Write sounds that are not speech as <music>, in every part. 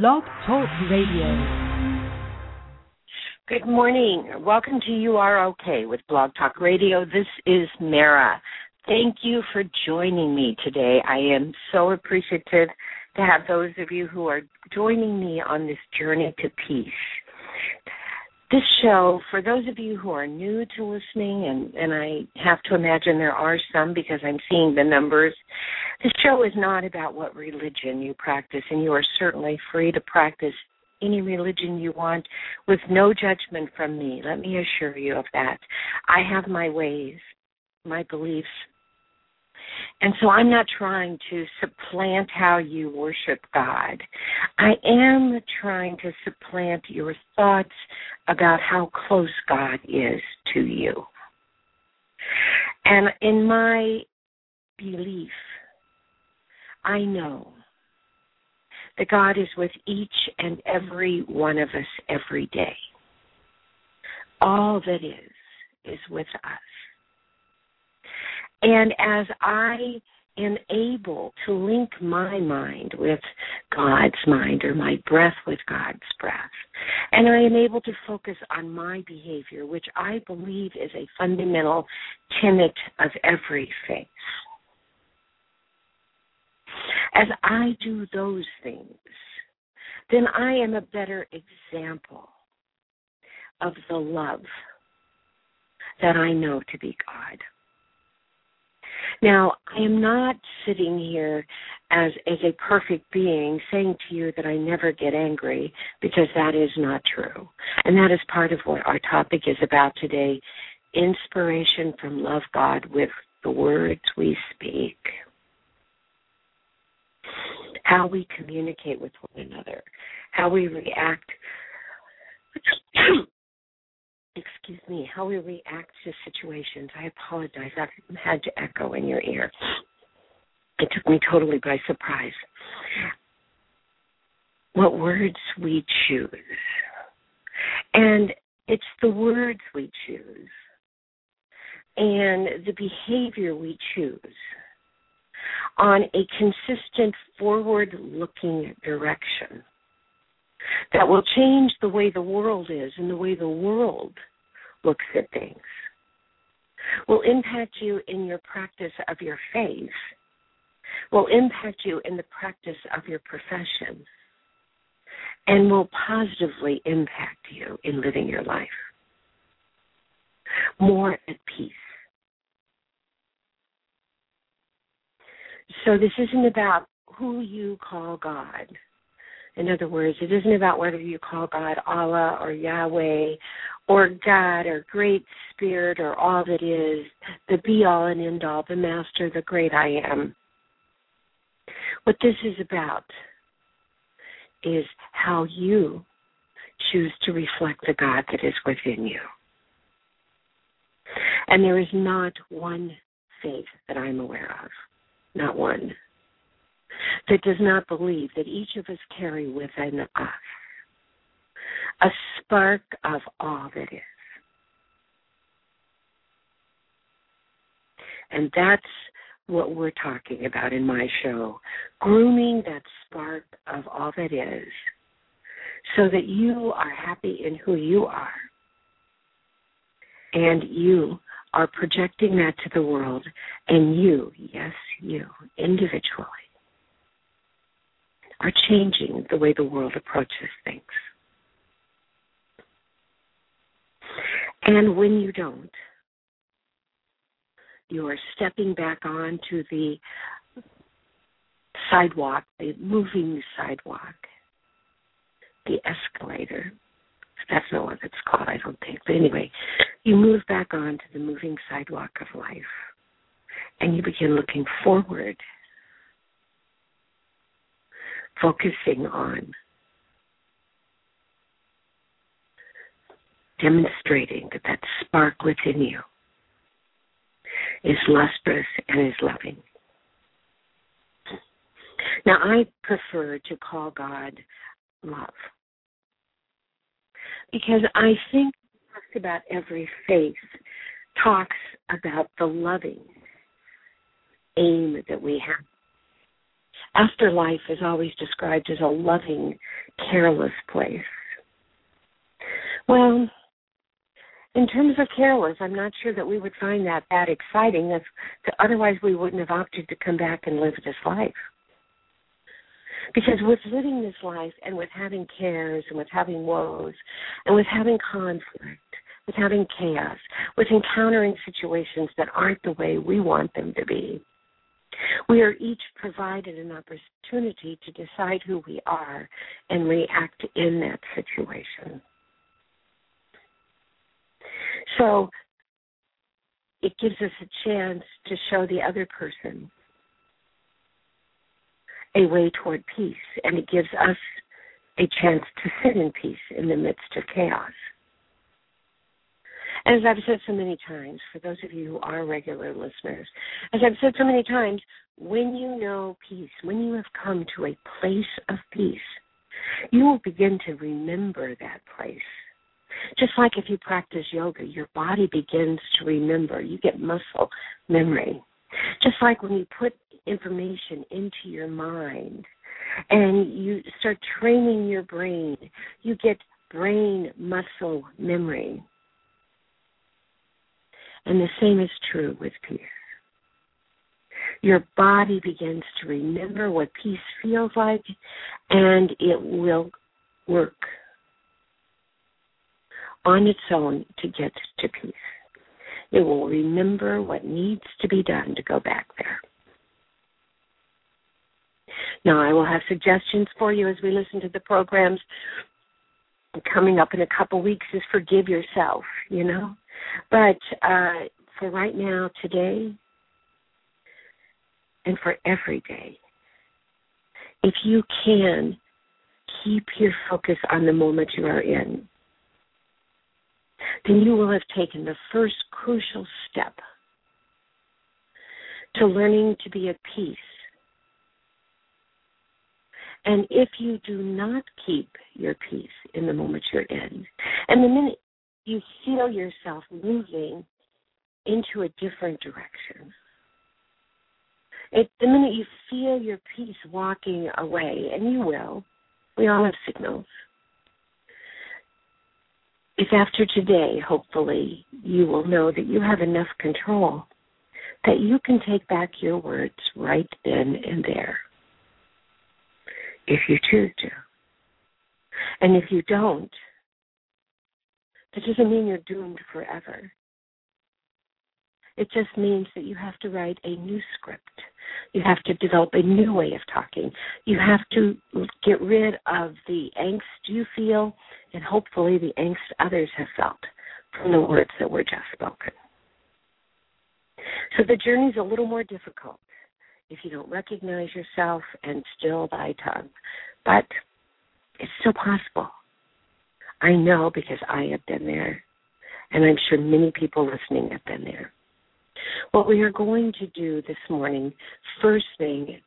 Blog Talk Radio. Good morning. Welcome to You Are Okay with Blog Talk Radio. This is Mara. Thank you for joining me today. I am so appreciative to have those of you who are joining me on this journey to peace. This show, for those of you who are new to listening, and, and I have to imagine there are some because I'm seeing the numbers, this show is not about what religion you practice, and you are certainly free to practice any religion you want with no judgment from me. Let me assure you of that. I have my ways, my beliefs. And so I'm not trying to supplant how you worship God. I am trying to supplant your thoughts about how close God is to you. And in my belief, I know that God is with each and every one of us every day. All that is, is with us. And as I am able to link my mind with God's mind or my breath with God's breath, and I am able to focus on my behavior, which I believe is a fundamental tenet of every faith as I do those things, then I am a better example of the love that I know to be God. Now, I am not sitting here as as a perfect being saying to you that I never get angry because that is not true. And that is part of what our topic is about today, inspiration from love God with the words we speak how we communicate with one another, how we react. <clears throat> excuse me, how we react to situations. I apologize. I had to echo in your ear. It took me totally by surprise. What words we choose. And it's the words we choose and the behavior we choose on a consistent forward looking direction that will change the way the world is and the way the world looks at things, will impact you in your practice of your faith, will impact you in the practice of your profession, and will positively impact you in living your life. More at peace So this isn't about who you call God. In other words, it isn't about whether you call God Allah or Yahweh or God or Great Spirit or all that is, the be all and end all, the Master, the great I am. What this is about is how you choose to reflect the God that is within you. And there is not one faith that I'm aware of not one, that does not believe that each of us carry within us a spark of all that is. And that's what we're talking about in my show grooming that spark of all that is so that you are happy in who you are and you are projecting that to the world, and you, yes, you, individually, are changing the way the world approaches things. And when you don't, you are stepping back onto the sidewalk, the moving sidewalk, the escalator, that's not what it's called, I don't think. But anyway, you move back onto the moving sidewalk of life and you begin looking forward, focusing on demonstrating that that spark within you is lustrous and is loving. Now, I prefer to call God love because I think just about every faith talks about the loving aim that we have. Afterlife is always described as a loving, careless place. Well, in terms of careless, I'm not sure that we would find that that exciting. If, otherwise, we wouldn't have opted to come back and live this life. Because with living this life and with having cares and with having woes and with having conflict, with having chaos, with encountering situations that aren't the way we want them to be, we are each provided an opportunity to decide who we are and react in that situation. So it gives us a chance to show the other person a way toward peace, and it gives us a chance to sit in peace in the midst of chaos. As I've said so many times, for those of you who are regular listeners, as I've said so many times, when you know peace, when you have come to a place of peace, you will begin to remember that place. Just like if you practice yoga, your body begins to remember. You get muscle memory. Just like when you put information into your mind and you start training your brain, you get brain muscle memory. And the same is true with peace. Your body begins to remember what peace feels like, and it will work on its own to get to peace. It will remember what needs to be done to go back there. Now, I will have suggestions for you as we listen to the programs. Coming up in a couple weeks is forgive yourself, you know. But uh, for right now, today, and for every day, if you can keep your focus on the moment you are in, then you will have taken the first crucial step to learning to be at peace. And if you do not keep your peace in the moment you're in, and the minute you feel yourself moving into a different direction, it, the minute you feel your peace walking away, and you will, we all have signals, if after today, hopefully, you will know that you have enough control that you can take back your words right then and there, if you choose to. And if you don't, that doesn't mean you're doomed forever. It just means that you have to write a new script. You have to develop a new way of talking. You have to get rid of the angst you feel and hopefully the angst others have felt from the words that were just spoken. So the journey's a little more difficult if you don't recognize yourself and still thy tongue. But it's still possible. I know because I have been there, and I'm sure many people listening have been there. What we are going to do this morning, first thing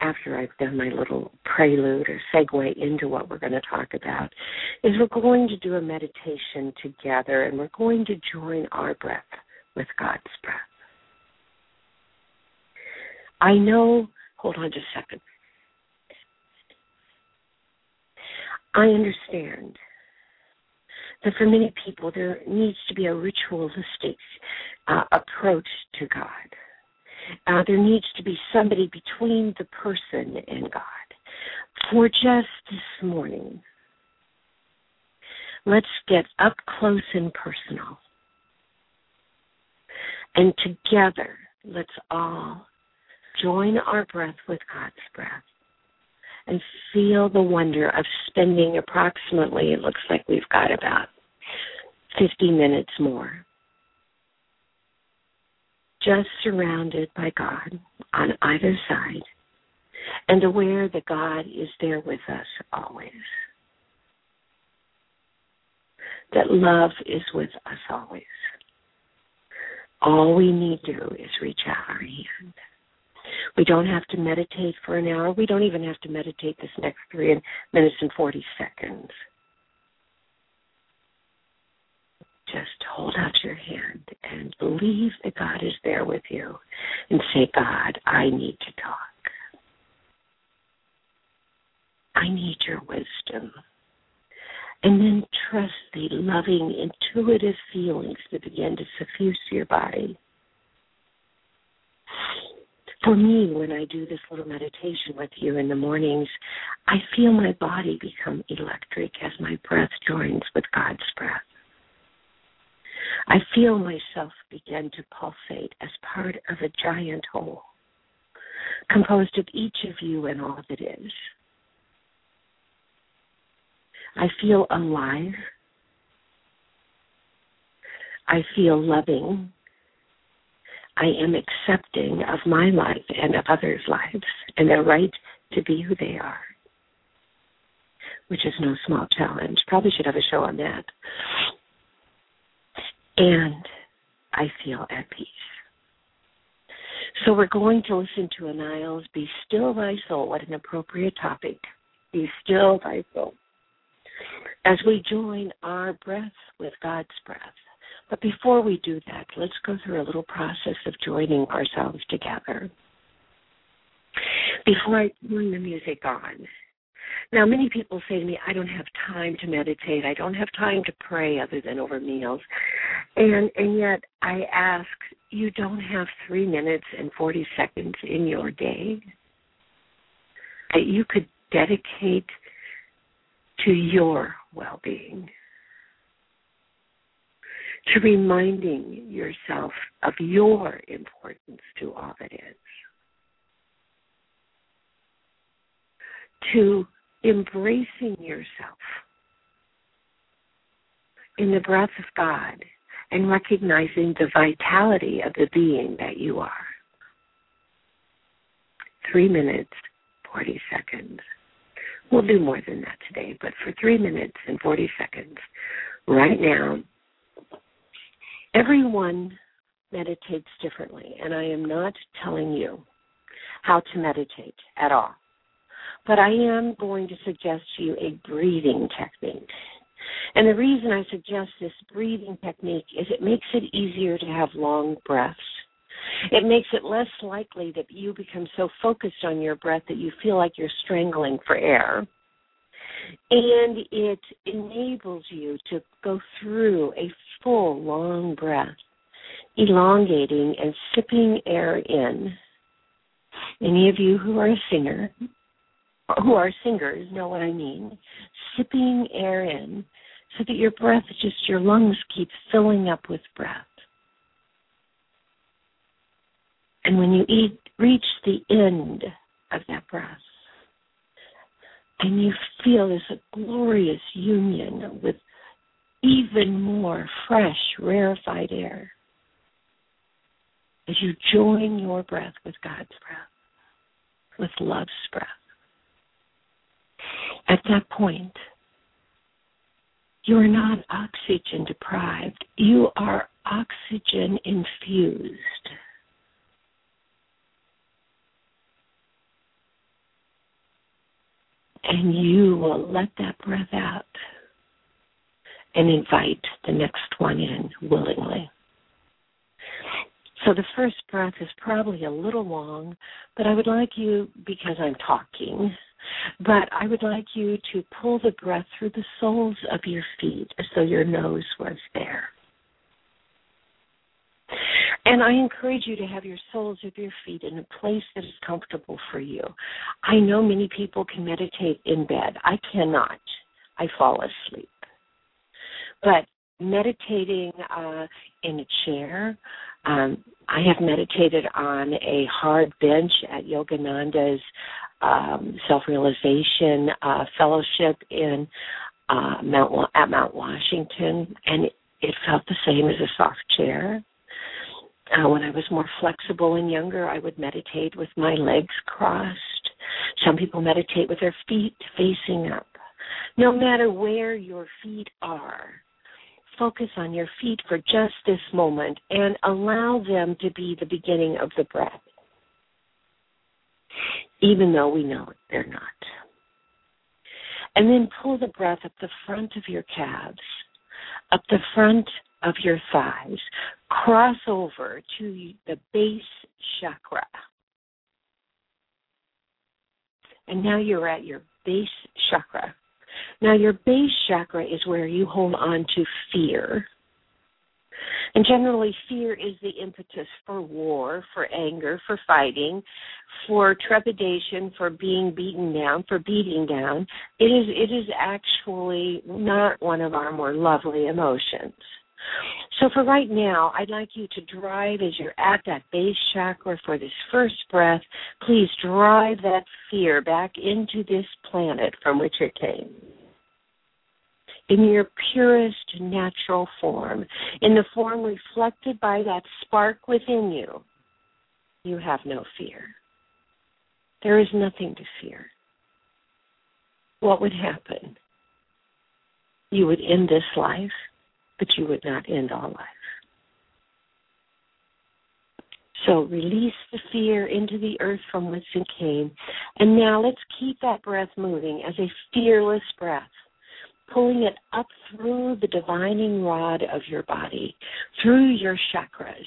after I've done my little prelude or segue into what we're going to talk about, is we're going to do a meditation together and we're going to join our breath with God's breath. I know, hold on just a second. I understand that for many people there needs to be a ritualistic uh, approach to God. Uh, there needs to be somebody between the person and God. For just this morning, let's get up close and personal. And together, let's all join our breath with God's breath and feel the wonder of spending approximately, it looks like we've got about 50 minutes more just surrounded by God on either side and aware that God is there with us always. That love is with us always. All we need to do is reach out our hand. We don't have to meditate for an hour. We don't even have to meditate this next three minutes and 40 seconds. just hold out your hand and believe that God is there with you and say, God, I need to talk. I need your wisdom. And then trust the loving, intuitive feelings that begin to suffuse your body. For me, when I do this little meditation with you in the mornings, I feel my body become electric as my breath joins with God's breath. I feel myself begin to pulsate as part of a giant whole, composed of each of you and all that is. I feel alive. I feel loving. I am accepting of my life and of others' lives and their right to be who they are, which is no small challenge. Probably should have a show on that. And I feel at peace. So we're going to listen to Anil's Be Still Thy Soul. What an appropriate topic. Be still thy soul. As we join our breath with God's breath. But before we do that, let's go through a little process of joining ourselves together. Before I turn the music on, now, many people say to me, I don't have time to meditate. I don't have time to pray other than over meals. And and yet I ask, you don't have three minutes and forty seconds in your day that you could dedicate to your well being. To reminding yourself of your importance to all that is. To embracing yourself in the breath of God and recognizing the vitality of the being that you are. Three minutes, 40 seconds. We'll do more than that today, but for three minutes and 40 seconds, right now, everyone meditates differently, and I am not telling you how to meditate at all. But I am going to suggest to you a breathing technique. And the reason I suggest this breathing technique is it makes it easier to have long breaths. It makes it less likely that you become so focused on your breath that you feel like you're strangling for air. And it enables you to go through a full, long breath, elongating and sipping air in. Any of you who are a singer who are singers know what I mean. Sipping air in so that your breath, just your lungs keep filling up with breath. And when you eat, reach the end of that breath, and you feel this glorious union with even more fresh, rarefied air as you join your breath with God's breath, with love's breath. At that point, you are not oxygen deprived, you are oxygen infused. And you will let that breath out and invite the next one in willingly. So the first breath is probably a little long, but I would like you, because I'm talking, but I would like you to pull the breath through the soles of your feet as though your nose was there. And I encourage you to have your soles of your feet in a place that is comfortable for you. I know many people can meditate in bed. I cannot. I fall asleep. But meditating uh, in a chair, um, I have meditated on a hard bench at Yogananda's um, self realization uh, fellowship in uh, Mount at Mount Washington, and it, it felt the same as a soft chair. Uh, when I was more flexible and younger, I would meditate with my legs crossed. Some people meditate with their feet facing up. No matter where your feet are, focus on your feet for just this moment and allow them to be the beginning of the breath even though we know they're not. And then pull the breath up the front of your calves, up the front of your thighs, cross over to the base chakra. And now you're at your base chakra. Now, your base chakra is where you hold on to fear. And generally, fear is the impetus for war, for anger, for fighting, for trepidation, for being beaten down, for beating down. It is it is actually not one of our more lovely emotions. So for right now, I'd like you to drive as you're at that base chakra for this first breath. Please drive that fear back into this planet from which it came. In your purest natural form, in the form reflected by that spark within you, you have no fear. There is nothing to fear. What would happen? You would end this life but you would not end all life. So release the fear into the earth from whence it came. And now let's keep that breath moving as a fearless breath, pulling it up through the divining rod of your body, through your chakras,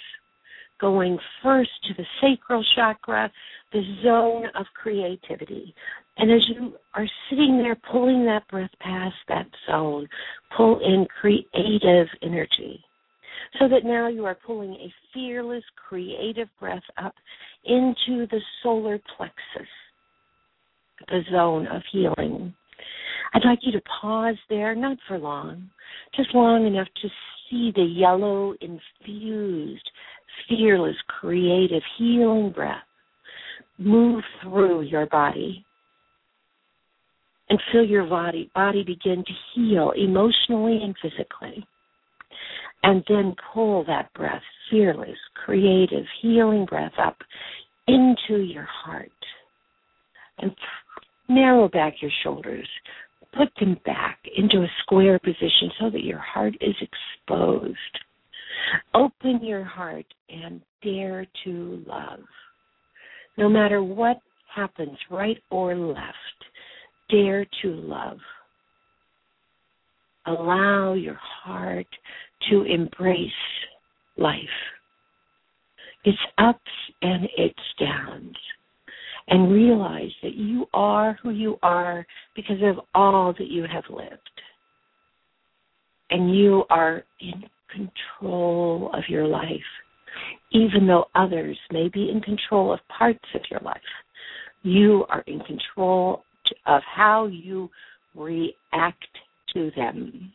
going first to the sacral chakra, the zone of creativity. And as you are sitting there pulling that breath past that zone, pull in creative energy. So that now you are pulling a fearless, creative breath up into the solar plexus, the zone of healing. I'd like you to pause there, not for long, just long enough to see the yellow infused fearless, creative, healing breath move through your body and feel your body body begin to heal emotionally and physically. And then pull that breath, fearless, creative, healing breath up into your heart. And narrow back your shoulders. Put them back into a square position so that your heart is exposed. Open your heart and dare to love. No matter what happens, right or left, dare to love. Allow your heart to embrace life, its ups and its downs, and realize that you are who you are because of all that you have lived. And you are in control of your life, even though others may be in control of parts of your life. You are in control of how you react to them.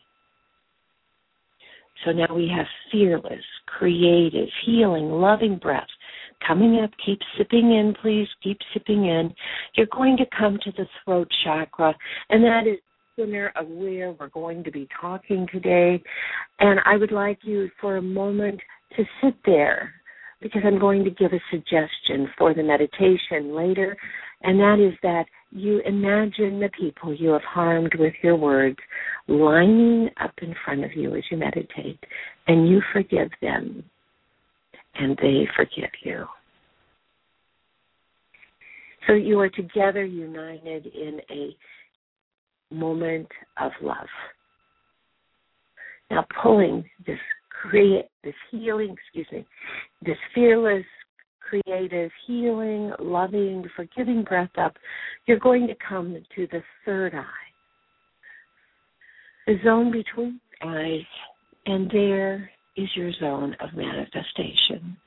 So now we have fearless, creative, healing, loving breath coming up. Keep sipping in, please. Keep sipping in. You're going to come to the throat chakra, and that is center of where we're going to be talking today. And I would like you for a moment to sit there because I'm going to give a suggestion for the meditation later, and that is that you imagine the people you have harmed with your words lining up in front of you as you meditate, and you forgive them, and they forgive you. So you are together united in a moment of love. Now pulling this create this healing, excuse me, this fearless, creative, healing, loving, forgiving breath up, you're going to come to the third eye. The zone between eyes, and there is your zone of manifestation.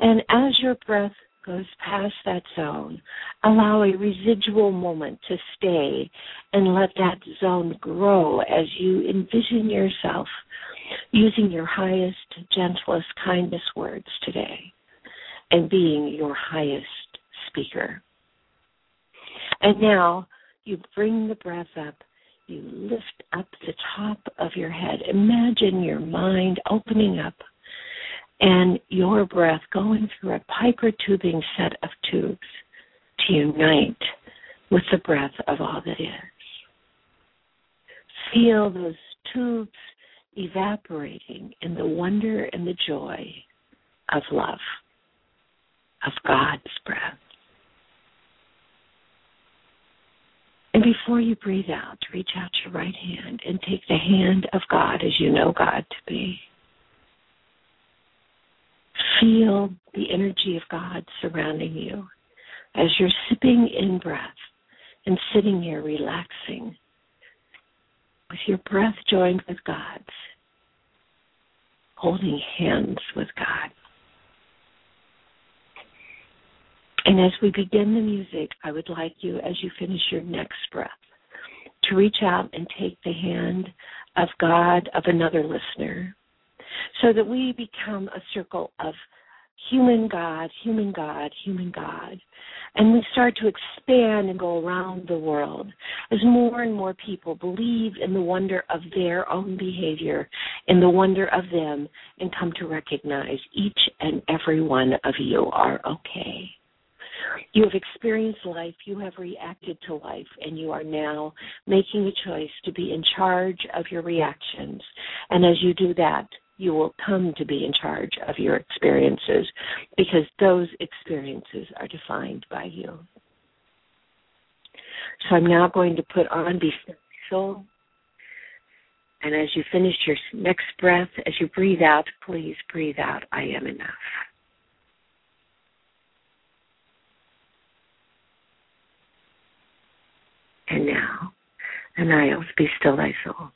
And as your breath goes past that zone, allow a residual moment to stay and let that zone grow as you envision yourself using your highest, gentlest, kindest words today and being your highest speaker. And now you bring the breath up. You lift up the top of your head. Imagine your mind opening up and your breath going through a piper tubing set of tubes to unite with the breath of all that is. Feel those tubes evaporating in the wonder and the joy of love, of God's breath. And before you breathe out, reach out your right hand and take the hand of God as you know God to be. Feel the energy of God surrounding you as you're sipping in breath and sitting here relaxing with your breath joined with God's, holding hands with God. And as we begin the music, I would like you, as you finish your next breath, to reach out and take the hand of God, of another listener, so that we become a circle of human God, human God, human God. And we start to expand and go around the world as more and more people believe in the wonder of their own behavior, in the wonder of them, and come to recognize each and every one of you are okay. You have experienced life, you have reacted to life, and you are now making a choice to be in charge of your reactions. And as you do that, you will come to be in charge of your experiences because those experiences are defined by you. So I'm now going to put on Be Still. And as you finish your next breath, as you breathe out, please breathe out, I am enough. And now, Ananias, be still thy soul.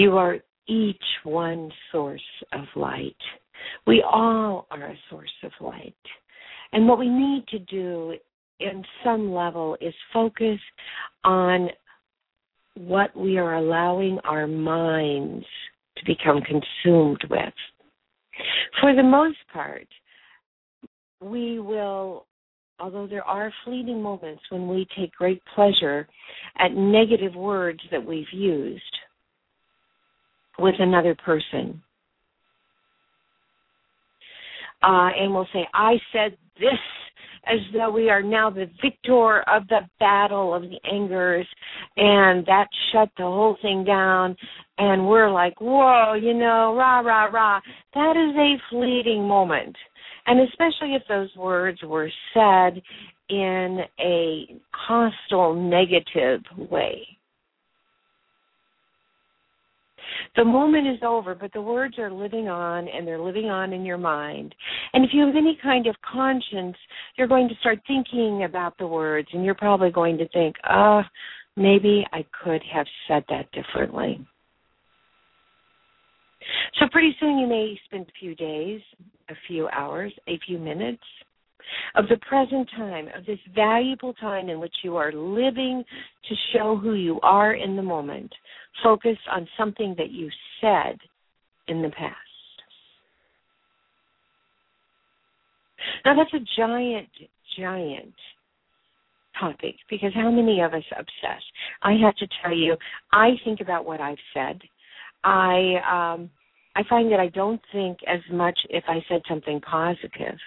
You are each one source of light. We all are a source of light. And what we need to do in some level is focus on what we are allowing our minds to become consumed with. For the most part, we will, although there are fleeting moments when we take great pleasure at negative words that we've used with another person. Uh, and we'll say, I said this as though we are now the victor of the battle of the angers. And that shut the whole thing down. And we're like whoa you know rah rah rah. That is a fleeting moment. And especially if those words were said in a hostile negative way the moment is over, but the words are living on and they're living on in your mind. And if you have any kind of conscience, you're going to start thinking about the words and you're probably going to think, oh, maybe I could have said that differently. So pretty soon you may spend a few days, a few hours, a few minutes of the present time, of this valuable time in which you are living to show who you are in the moment, Focus on something that you said in the past. Now, that's a giant, giant topic because how many of us obsess? I have to tell you, I think about what I've said. I um I find that I don't think as much if I said something positive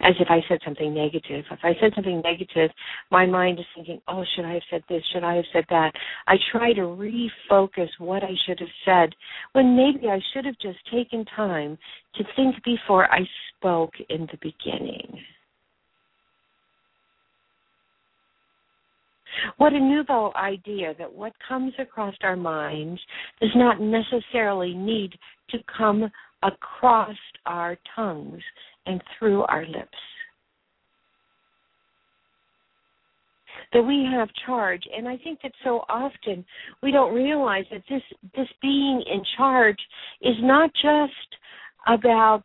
as if I said something negative. If I said something negative, my mind is thinking, oh, should I have said this? Should I have said that? I try to refocus what I should have said when maybe I should have just taken time to think before I spoke in the beginning. What a nouveau idea that what comes across our minds does not necessarily need to come across our tongues and through our lips. That we have charge, and I think that so often we don't realize that this this being in charge is not just about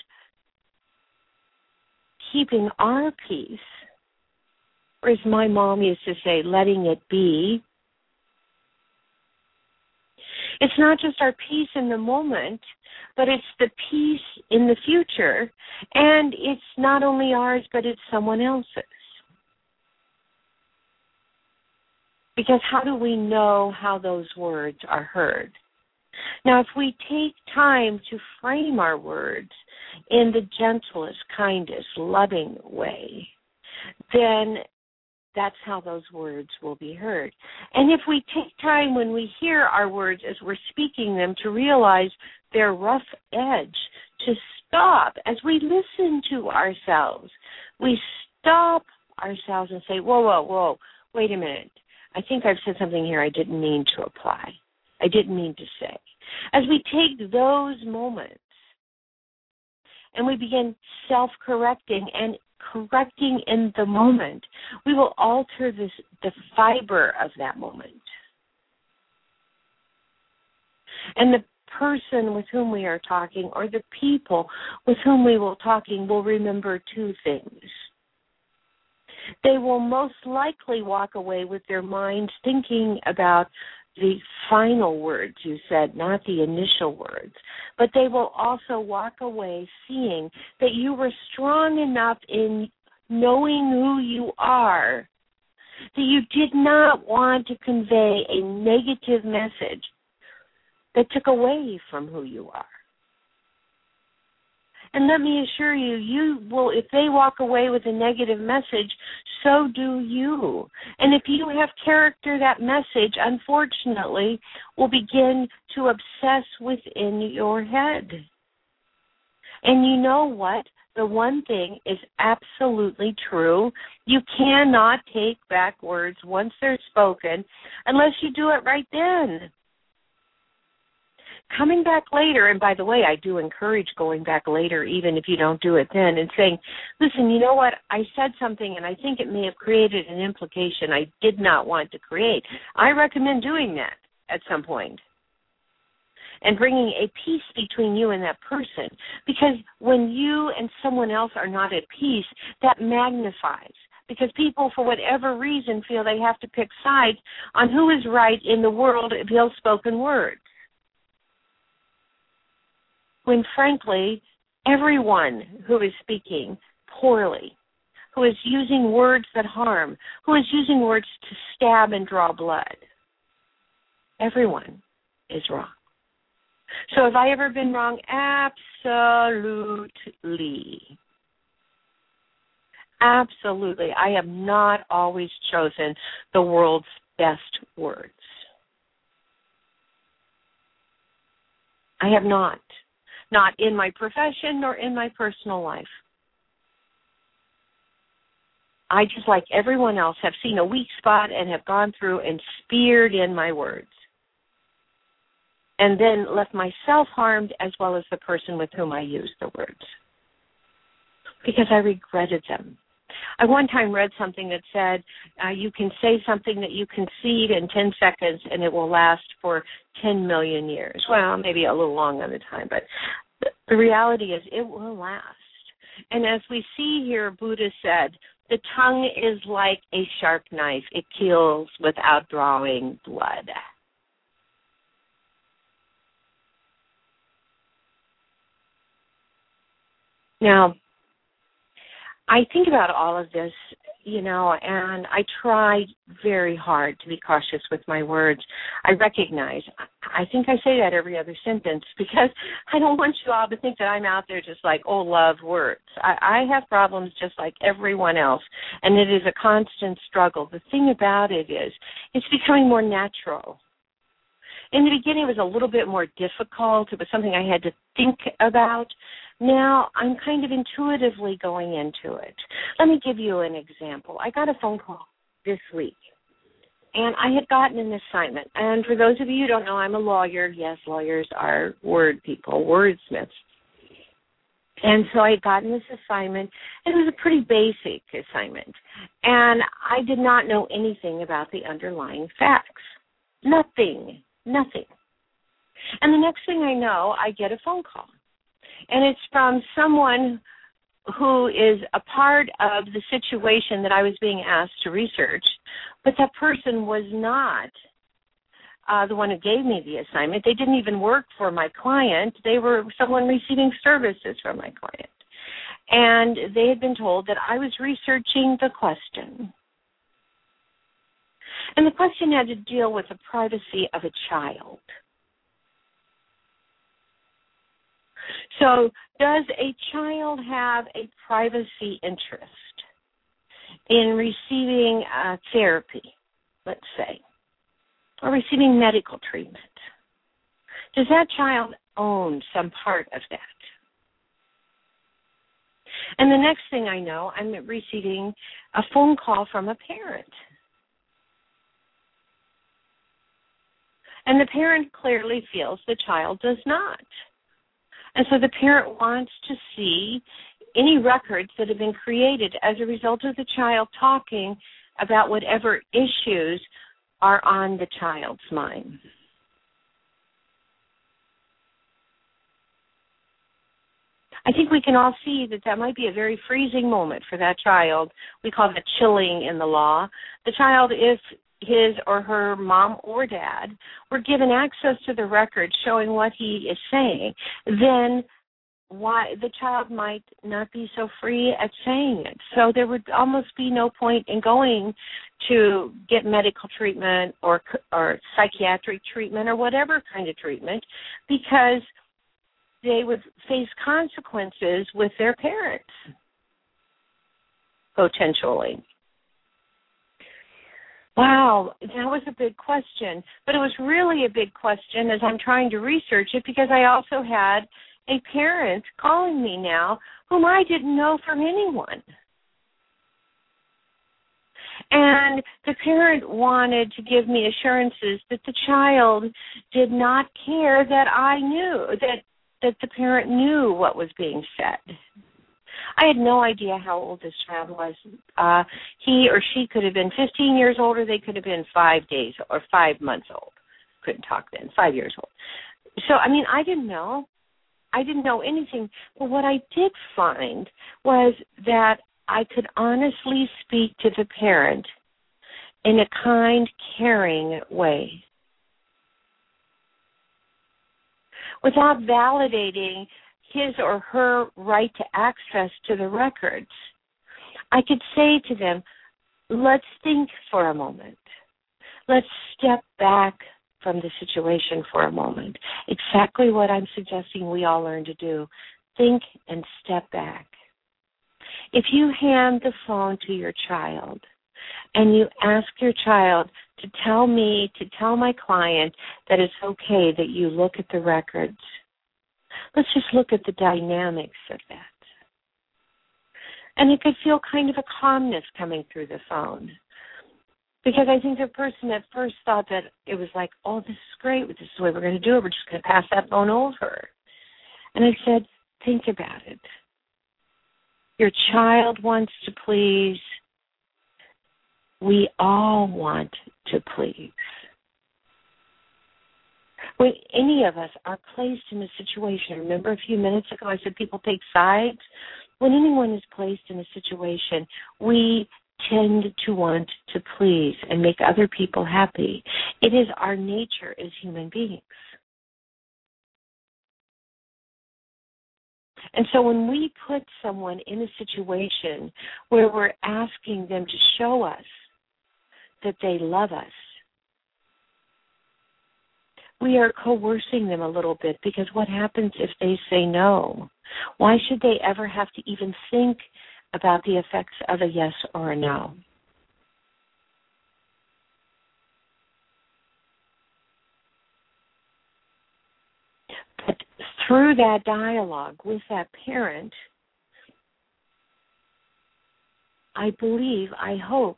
keeping our peace, or as my mom used to say, letting it be. It's not just our peace in the moment, but it's the peace in the future. And it's not only ours, but it's someone else's. Because how do we know how those words are heard? Now, if we take time to frame our words in the gentlest, kindest, loving way, then that's how those words will be heard. And if we take time when we hear our words as we're speaking them to realize their rough edge, to stop as we listen to ourselves, we stop ourselves and say, whoa, whoa, whoa, wait a minute. I think I've said something here I didn't mean to apply. I didn't mean to say. As we take those moments and we begin self correcting and correcting in the moment, we will alter this the fiber of that moment. And the person with whom we are talking or the people with whom we will talking will remember two things. They will most likely walk away with their minds thinking about the final words you said, not the initial words. But they will also walk away seeing that you were strong enough in knowing who you are that you did not want to convey a negative message that took away from who you are. And let me assure you, you will, if they walk away with a negative message, so do you. And if you have character, that message, unfortunately, will begin to obsess within your head. And you know what? The one thing is absolutely true. You cannot take back words once they're spoken unless you do it right then coming back later, and by the way, I do encourage going back later, even if you don't do it then, and saying, listen, you know what? I said something and I think it may have created an implication I did not want to create. I recommend doing that at some point and bringing a peace between you and that person. Because when you and someone else are not at peace, that magnifies. Because people, for whatever reason, feel they have to pick sides on who is right in the world of ill spoken words. When frankly, everyone who is speaking poorly, who is using words that harm, who is using words to stab and draw blood, everyone is wrong. So have I ever been wrong? Absolutely. Absolutely. I have not always chosen the world's best words. I have not. Not in my profession nor in my personal life. I just like everyone else have seen a weak spot and have gone through and speared in my words and then left myself harmed as well as the person with whom I used the words because I regretted them. I one time read something that said uh, you can say something that you concede in 10 seconds and it will last for 10 million years. Well, maybe a little long on the time, but the reality is it will last. And as we see here, Buddha said, the tongue is like a sharp knife. It kills without drawing blood. Now, I think about all of this, you know, and I try very hard to be cautious with my words. I recognize, I think I say that every other sentence <laughs> because I don't want you all to think that I'm out there just like, oh, love words. I, I have problems just like everyone else, and it is a constant struggle. The thing about it is, it's becoming more natural in the beginning it was a little bit more difficult. It was something I had to think about now I'm kind of intuitively going into it. Let me give you an example. I got a phone call this week and I had gotten an assignment. And for those of you who don't know, I'm a lawyer. Yes, lawyers are word people, wordsmiths. And so I had gotten this assignment, and it was a pretty basic assignment. And I did not know anything about the underlying facts. Nothing. Nothing. And the next thing I know, I get a phone call and it's from someone who is a part of the situation that I was being asked to research, but that person was not uh, the one who gave me the assignment. They didn't even work for my client. They were someone receiving services from my client. And they had been told that I was researching the question. And the question had to deal with the privacy of a child. So, does a child have a privacy interest in receiving uh, therapy, let's say, or receiving medical treatment? Does that child own some part of that? And the next thing I know, I'm receiving a phone call from a parent. And the parent clearly feels the child does not. And so the parent wants to see any records that have been created as a result of the child talking about whatever issues are on the child's mind. I think we can all see that that might be a very freezing moment for that child. We call that chilling in the law. The child, if his or her mom or dad were given access to the record showing what he is saying, then why the child might not be so free at saying it. So there would almost be no point in going to get medical treatment or or psychiatric treatment or whatever kind of treatment because they would face consequences with their parents potentially. Wow, that was a big question. But it was really a big question as I'm trying to research it because I also had a parent calling me now whom I didn't know from anyone. And the parent wanted to give me assurances that the child did not care that I knew that that the parent knew what was being said. I had no idea how old this child was. Uh, he or she could have been 15 years old, or they could have been five days or five months old. couldn't talk then, five years old. So I mean, I didn't know. I didn't know anything. But what I did find was that I could honestly speak to the parent in a kind, caring way. Without validating his or her right to access to the records, I could say to them, let's think for a moment. Let's step back from the situation for a moment. Exactly what I'm suggesting we all learn to do. Think and step back. If you hand the phone to your child and you ask your child to tell me, to tell my client that it's okay that you look at the records, let's just look at the dynamics of that. And it could feel kind of a calmness coming through the phone because I think the person at first thought that it was like, oh, this is great. This is the way we're going to do it. We're just going to pass that phone over. And I said, think about it. Your child wants to please. We all want to please. When any of us are placed in a situation, remember a few minutes ago I said people take sides? When anyone is placed in a situation, we tend to want to please and make other people happy. It is our nature as human beings. And so when we put someone in a situation where we're asking them to show us that they love us, we are coercing them a little bit because what happens if they say no? Why should they ever have to even think about the effects of a yes or a no. But through that dialogue with that parent, I believe, I hope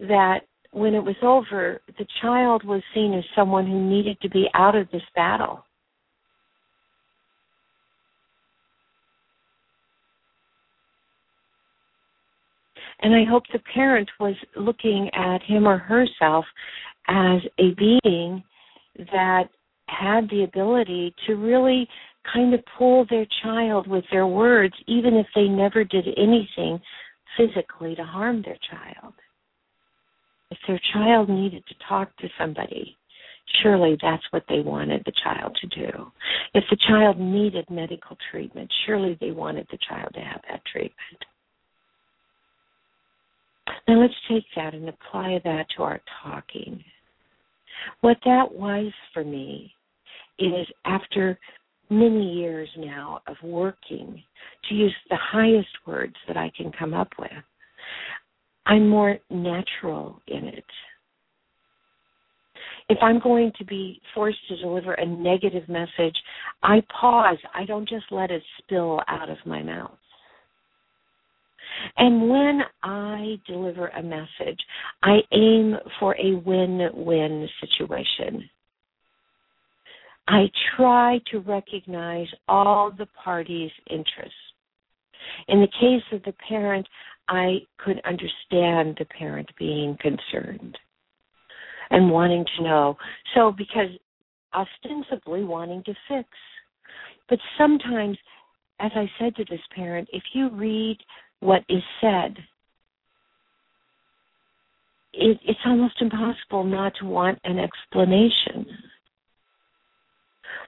that when it was over, the child was seen as someone who needed to be out of this battle. And I hope the parent was looking at him or herself as a being that had the ability to really kind of pull their child with their words, even if they never did anything physically to harm their child. If their child needed to talk to somebody, surely that's what they wanted the child to do. If the child needed medical treatment, surely they wanted the child to have that treatment. Now let's take that and apply that to our talking. What that was for me is after many years now of working to use the highest words that I can come up with, I'm more natural in it. If I'm going to be forced to deliver a negative message, I pause. I don't just let it spill out of my mouth. And when I deliver a message, I aim for a win win situation. I try to recognize all the parties' interests. In the case of the parent, I could understand the parent being concerned and wanting to know. So, because ostensibly wanting to fix. But sometimes, as I said to this parent, if you read what is said. It, it's almost impossible not to want an explanation.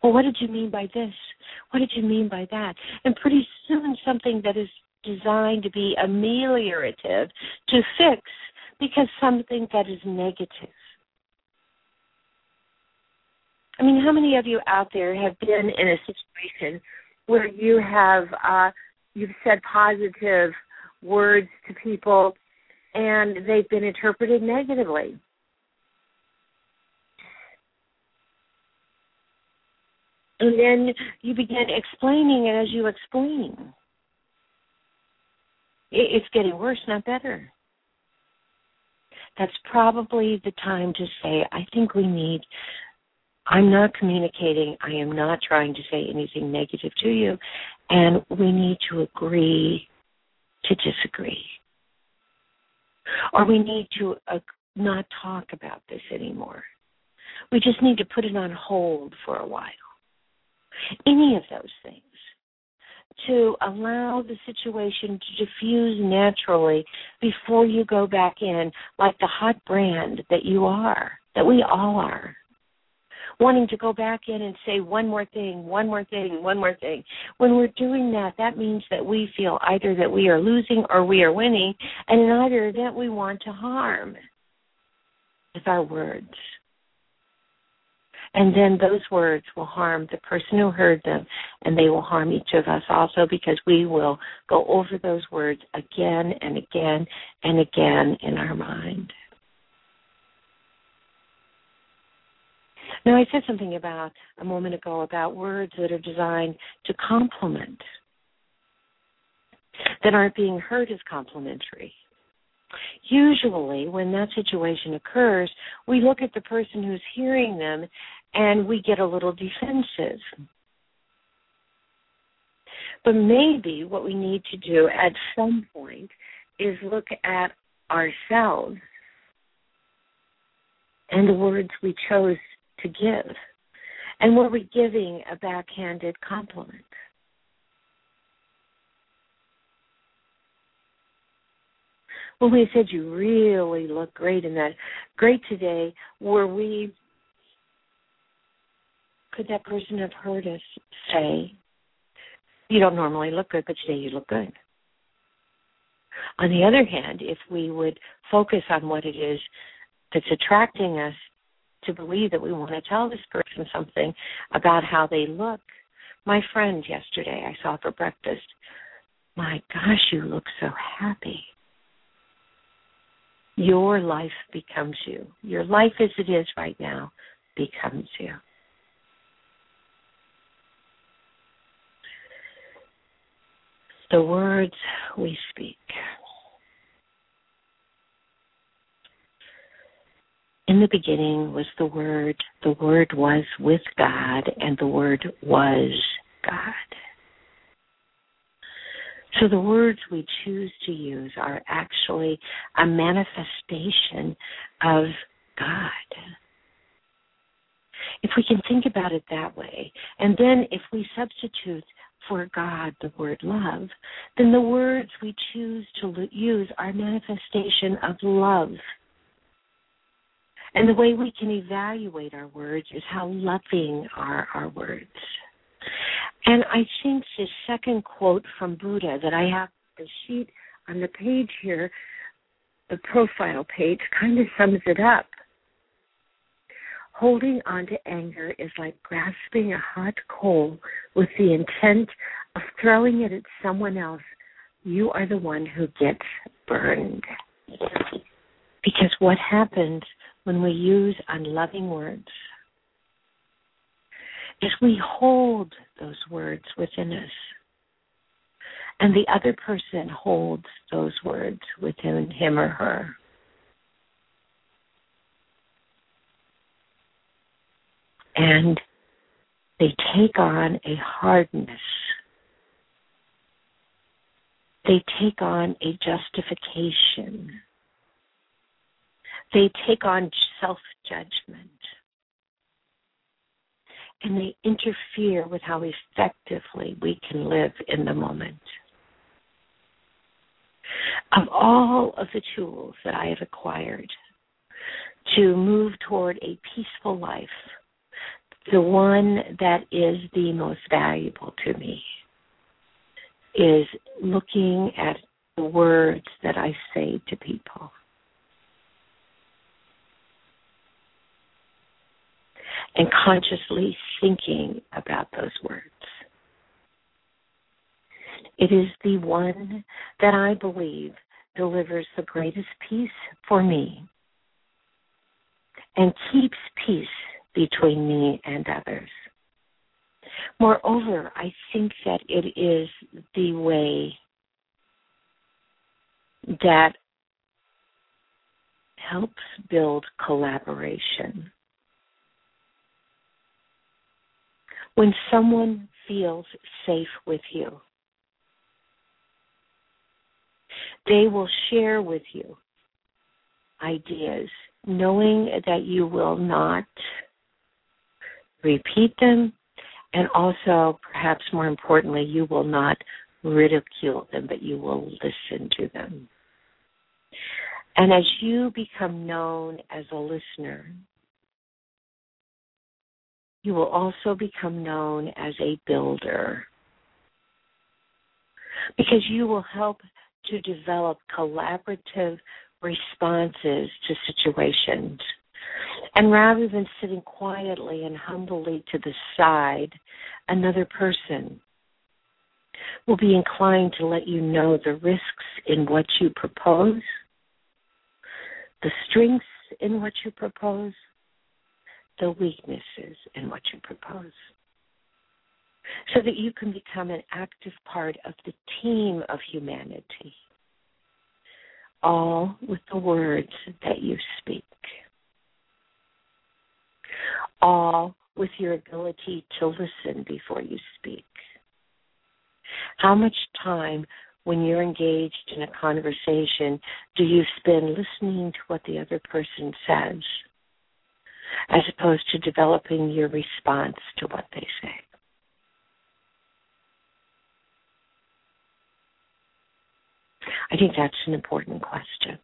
Well, what did you mean by this? What did you mean by that? And pretty soon, something that is designed to be ameliorative to fix because something that is negative. I mean, how many of you out there have been in a situation where you have uh, you've said positive words to people and they've been interpreted negatively. And then you begin explaining it as you explain. It's getting worse, not better. That's probably the time to say, I think we need I'm not communicating. I am not trying to say anything negative to you. And we need to agree to disagree. Or we need to uh, not talk about this anymore. We just need to put it on hold for a while. Any of those things to allow the situation to diffuse naturally before you go back in, like the hot brand that you are, that we all are. Wanting to go back in and say one more thing, one more thing, one more thing. When we're doing that, that means that we feel either that we are losing or we are winning, and in either event, we want to harm with our words. And then those words will harm the person who heard them, and they will harm each of us also because we will go over those words again and again and again in our mind. Now, I said something about a moment ago about words that are designed to complement, that aren't being heard as complimentary. Usually, when that situation occurs, we look at the person who's hearing them and we get a little defensive. But maybe what we need to do at some point is look at ourselves and the words we chose to give. And were we giving a backhanded compliment? When we said you really look great in that, great today, were we could that person have heard us say, You don't normally look good, but today you look good? On the other hand, if we would focus on what it is that's attracting us to believe that we want to tell this person something about how they look. My friend yesterday I saw for breakfast, my gosh, you look so happy. Your life becomes you. Your life as it is right now becomes you. The words we speak. In the beginning was the Word, the Word was with God, and the Word was God. So the words we choose to use are actually a manifestation of God. If we can think about it that way, and then if we substitute for God the word love, then the words we choose to use are manifestation of love. And the way we can evaluate our words is how loving are our words. And I think the second quote from Buddha that I have the sheet on the page here, the profile page, kind of sums it up. Holding on to anger is like grasping a hot coal with the intent of throwing it at someone else. You are the one who gets burned. Because what happens when we use unloving words is we hold those words within us. And the other person holds those words within him or her. And they take on a hardness. They take on a justification. They take on self judgment. And they interfere with how effectively we can live in the moment. Of all of the tools that I have acquired to move toward a peaceful life, the one that is the most valuable to me is looking at the words that I say to people. And consciously thinking about those words. It is the one that I believe delivers the greatest peace for me and keeps peace between me and others. Moreover, I think that it is the way that helps build collaboration. When someone feels safe with you, they will share with you ideas, knowing that you will not repeat them, and also, perhaps more importantly, you will not ridicule them, but you will listen to them. And as you become known as a listener, you will also become known as a builder because you will help to develop collaborative responses to situations. And rather than sitting quietly and humbly to the side, another person will be inclined to let you know the risks in what you propose, the strengths in what you propose, the weaknesses in what you propose. So that you can become an active part of the team of humanity, all with the words that you speak, all with your ability to listen before you speak. How much time when you're engaged in a conversation do you spend listening to what the other person says? as opposed to developing your response to what they say. I think that's an important question.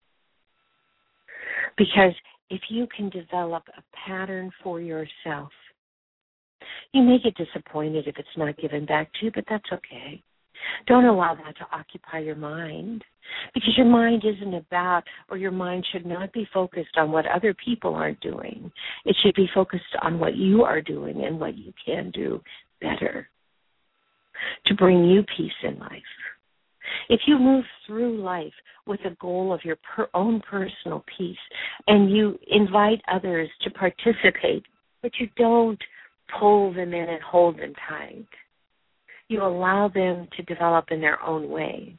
Because if you can develop a pattern for yourself, you may get disappointed if it's not given back to you, but that's okay. Don't allow that to occupy your mind because your mind isn't about, or your mind should not be focused on what other people aren't doing. It should be focused on what you are doing and what you can do better to bring you peace in life. If you move through life with a goal of your per- own personal peace and you invite others to participate, but you don't pull them in and hold them tight, you allow them to develop in their own way,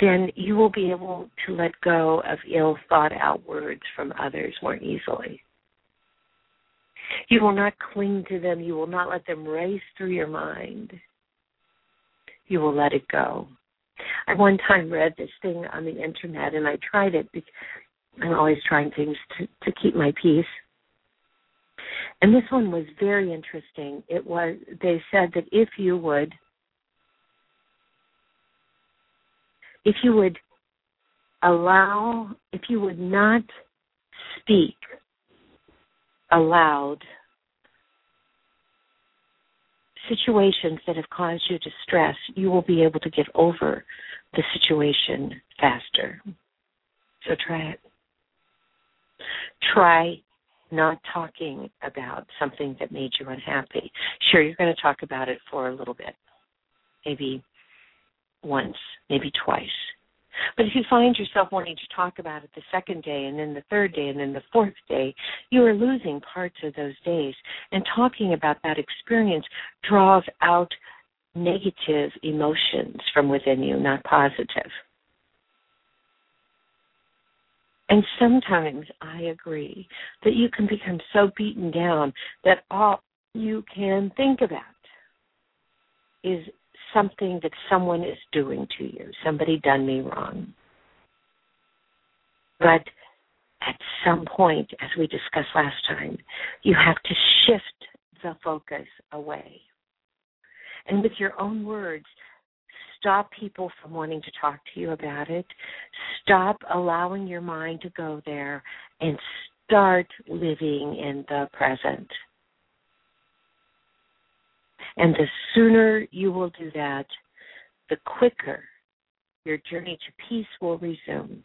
then you will be able to let go of ill thought out words from others more easily. You will not cling to them. You will not let them race through your mind. You will let it go. I one time read this thing on the internet and I tried it because I'm always trying things to, to keep my peace. And this one was very interesting. It was they said that if you would if you would allow if you would not speak aloud situations that have caused you distress, you will be able to get over the situation faster. So try it. Try not talking about something that made you unhappy. Sure, you're going to talk about it for a little bit, maybe once, maybe twice. But if you find yourself wanting to talk about it the second day and then the third day and then the fourth day, you are losing parts of those days. And talking about that experience draws out negative emotions from within you, not positive. And sometimes I agree that you can become so beaten down that all you can think about is something that someone is doing to you. Somebody done me wrong. But at some point, as we discussed last time, you have to shift the focus away. And with your own words, stop people from wanting to talk to you about it. Stop allowing your mind to go there and start living in the present. And the sooner you will do that, the quicker your journey to peace will resume.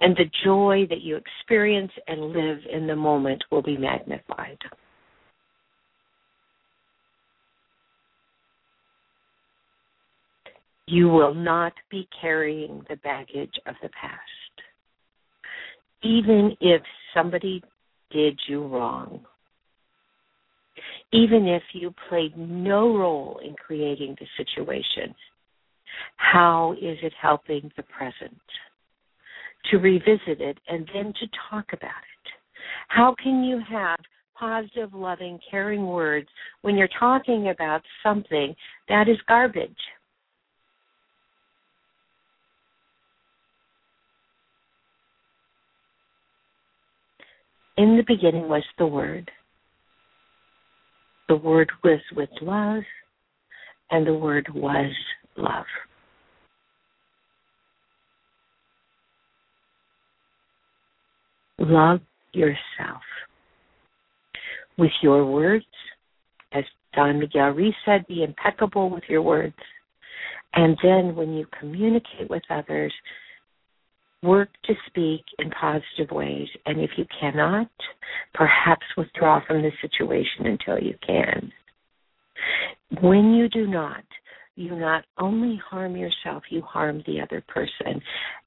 And the joy that you experience and live in the moment will be magnified. You will not be carrying the baggage of the past. Even if somebody did you wrong, even if you played no role in creating the situation, how is it helping the present? To revisit it and then to talk about it. How can you have positive, loving, caring words when you're talking about something that is garbage? In the beginning was the Word. The Word was with love, and the Word was love. Love yourself. With your words, as Don Miguel Ruiz said, be impeccable with your words. And then when you communicate with others, work to speak in positive ways. And if you cannot, perhaps withdraw from the situation until you can. When you do not, you not only harm yourself, you harm the other person.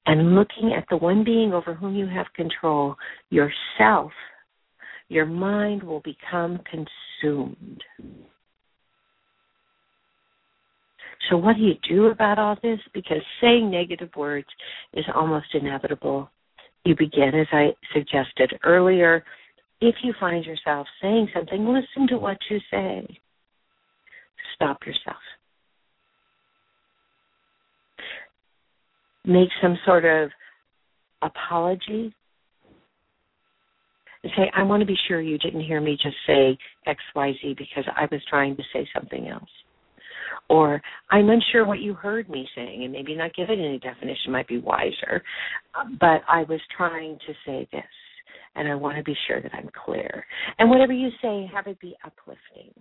And looking at the one being over whom you have control, yourself, your mind will become consumed. So, what do you do about all this? Because saying negative words is almost inevitable. You begin, as I suggested earlier, if you find yourself saying something, listen to what you say. Stop yourself. Make some sort of apology and say, I want to be sure you didn't hear me just say XYZ because I was trying to say something else. Or I'm unsure what you heard me saying, and maybe not give it any definition might be wiser, but I was trying to say this, and I want to be sure that I'm clear. And whatever you say, have it be uplifting.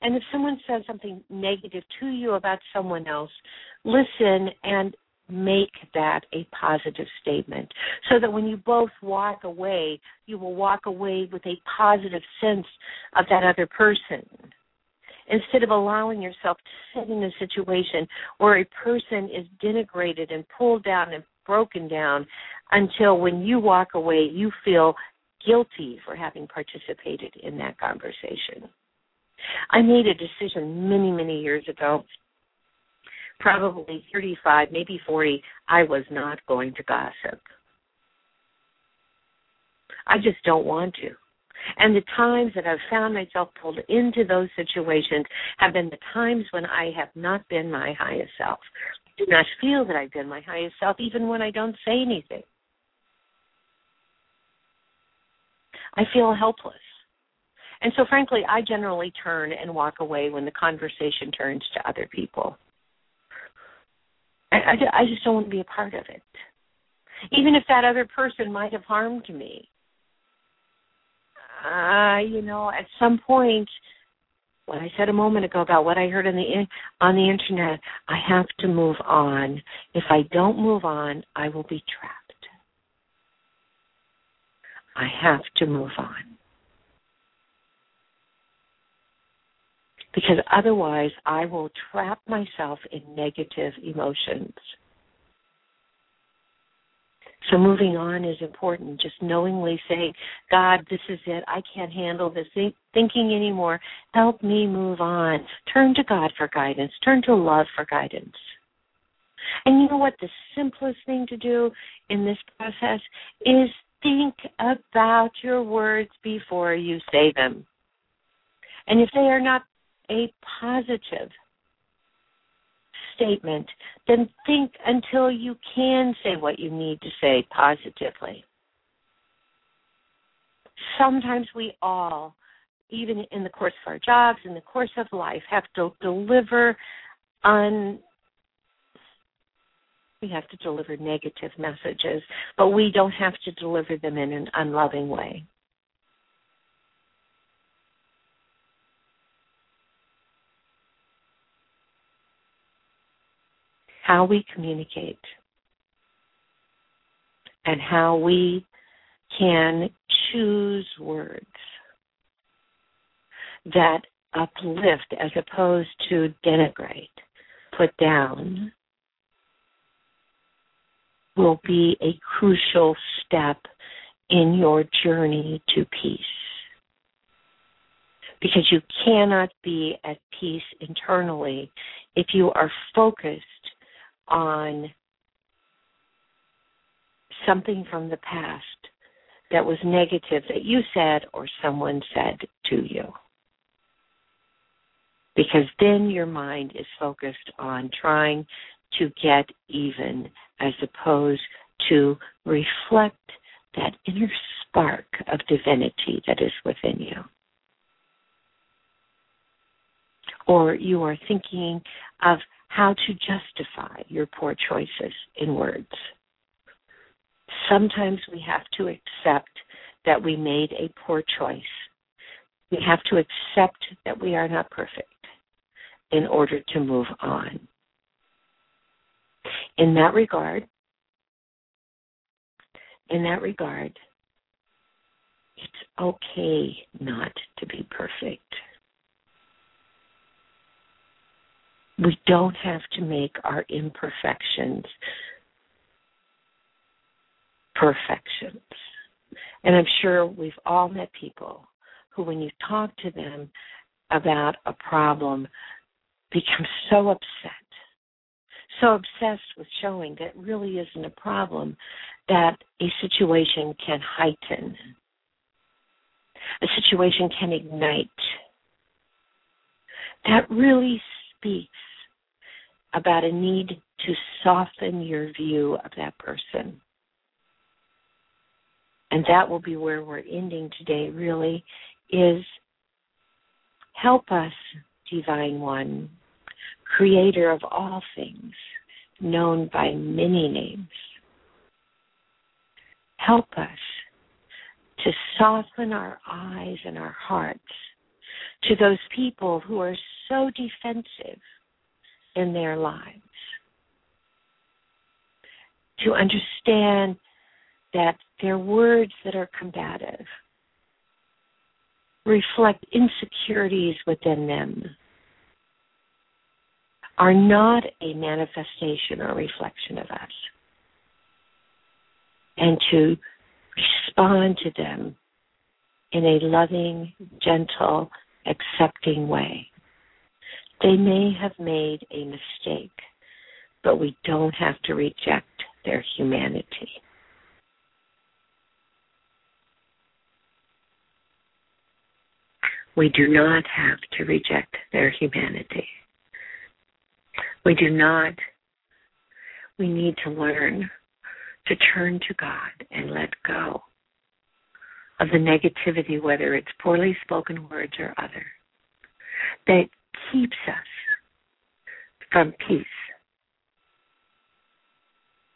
And if someone says something negative to you about someone else, listen and make that a positive statement so that when you both walk away, you will walk away with a positive sense of that other person instead of allowing yourself to sit in a situation where a person is denigrated and pulled down and broken down until when you walk away you feel guilty for having participated in that conversation. I made a decision many, many years ago, probably 35, maybe 40, I was not going to gossip. I just don't want to. And the times that I've found myself pulled into those situations have been the times when I have not been my highest self. I do not feel that I've been my highest self, even when I don't say anything. I feel helpless. And so, frankly, I generally turn and walk away when the conversation turns to other people. I, I, I just don't want to be a part of it. Even if that other person might have harmed me, uh, you know, at some point, what I said a moment ago about what I heard on the on the internet, I have to move on. If I don't move on, I will be trapped. I have to move on. Because otherwise, I will trap myself in negative emotions. So moving on is important. Just knowingly saying, God, this is it. I can't handle this thinking anymore. Help me move on. Turn to God for guidance. Turn to love for guidance. And you know what? The simplest thing to do in this process is think about your words before you say them. And if they are not a positive statement, then think until you can say what you need to say positively. Sometimes we all, even in the course of our jobs, in the course of life, have to deliver on we have to deliver negative messages, but we don't have to deliver them in an unloving way. How we communicate and how we can choose words that uplift as opposed to denigrate, put down, will be a crucial step in your journey to peace. Because you cannot be at peace internally if you are focused on something from the past that was negative that you said or someone said to you. Because then your mind is focused on trying to get even as opposed to reflect that inner spark of divinity that is within you. Or you are thinking of how to justify your poor choices in words. Sometimes we have to accept that we made a poor choice. We have to accept that we are not perfect in order to move on. In that regard, in that regard, it's okay not to be perfect. We don't have to make our imperfections perfections. And I'm sure we've all met people who, when you talk to them about a problem, become so upset, so obsessed with showing that really isn't a problem that a situation can heighten, a situation can ignite. That really speaks about a need to soften your view of that person. And that will be where we're ending today, really, is help us, Divine One, creator of all things, known by many names. Help us to soften our eyes and our hearts to those people who are so defensive in their lives. To understand that their words that are combative reflect insecurities within them, are not a manifestation or reflection of us. And to respond to them in a loving, gentle, accepting way. They may have made a mistake, but we don't have to reject their humanity. We do not have to reject their humanity. We do not. We need to learn to turn to God and let go of the negativity, whether it's poorly spoken words or other, that keeps us from peace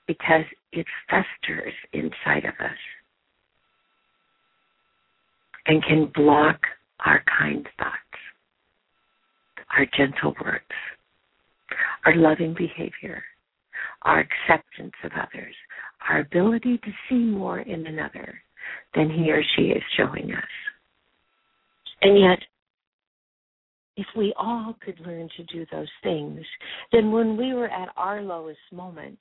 because it festers inside of us and can block our kind thoughts, our gentle words, our loving behavior, our acceptance of others, our ability to see more in another than he or she is showing us. And yet, if we all could learn to do those things, then when we were at our lowest moment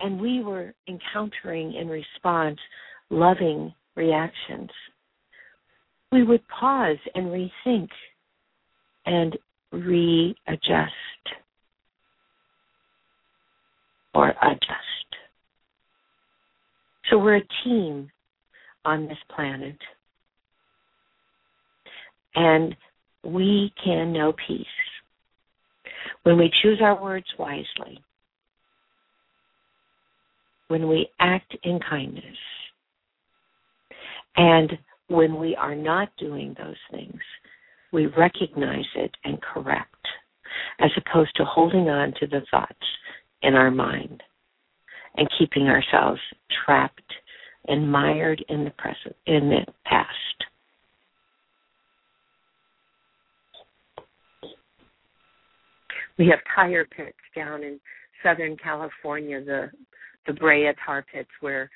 and we were encountering in response loving reactions, we would pause and rethink and readjust or adjust. So we're a team on this planet. And we can know peace when we choose our words wisely, when we act in kindness, and when we are not doing those things, we recognize it and correct, as opposed to holding on to the thoughts in our mind and keeping ourselves trapped and mired in the present in the past. We have tire pits down in Southern California, the the Brea tar pits where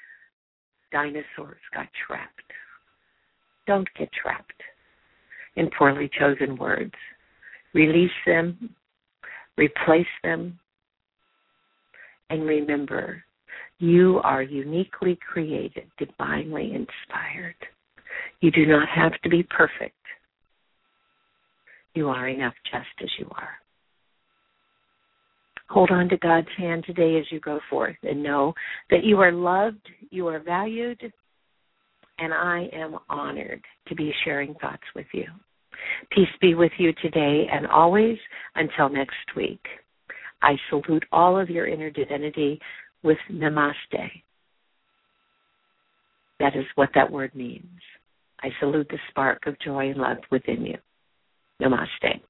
dinosaurs got trapped. Don't get trapped in poorly chosen words. Release them, replace them, and remember you are uniquely created, divinely inspired. You do not have to be perfect. You are enough just as you are. Hold on to God's hand today as you go forth and know that you are loved, you are valued, and I am honored to be sharing thoughts with you. Peace be with you today and always until next week. I salute all of your inner divinity with namaste. That is what that word means. I salute the spark of joy and love within you. Namaste.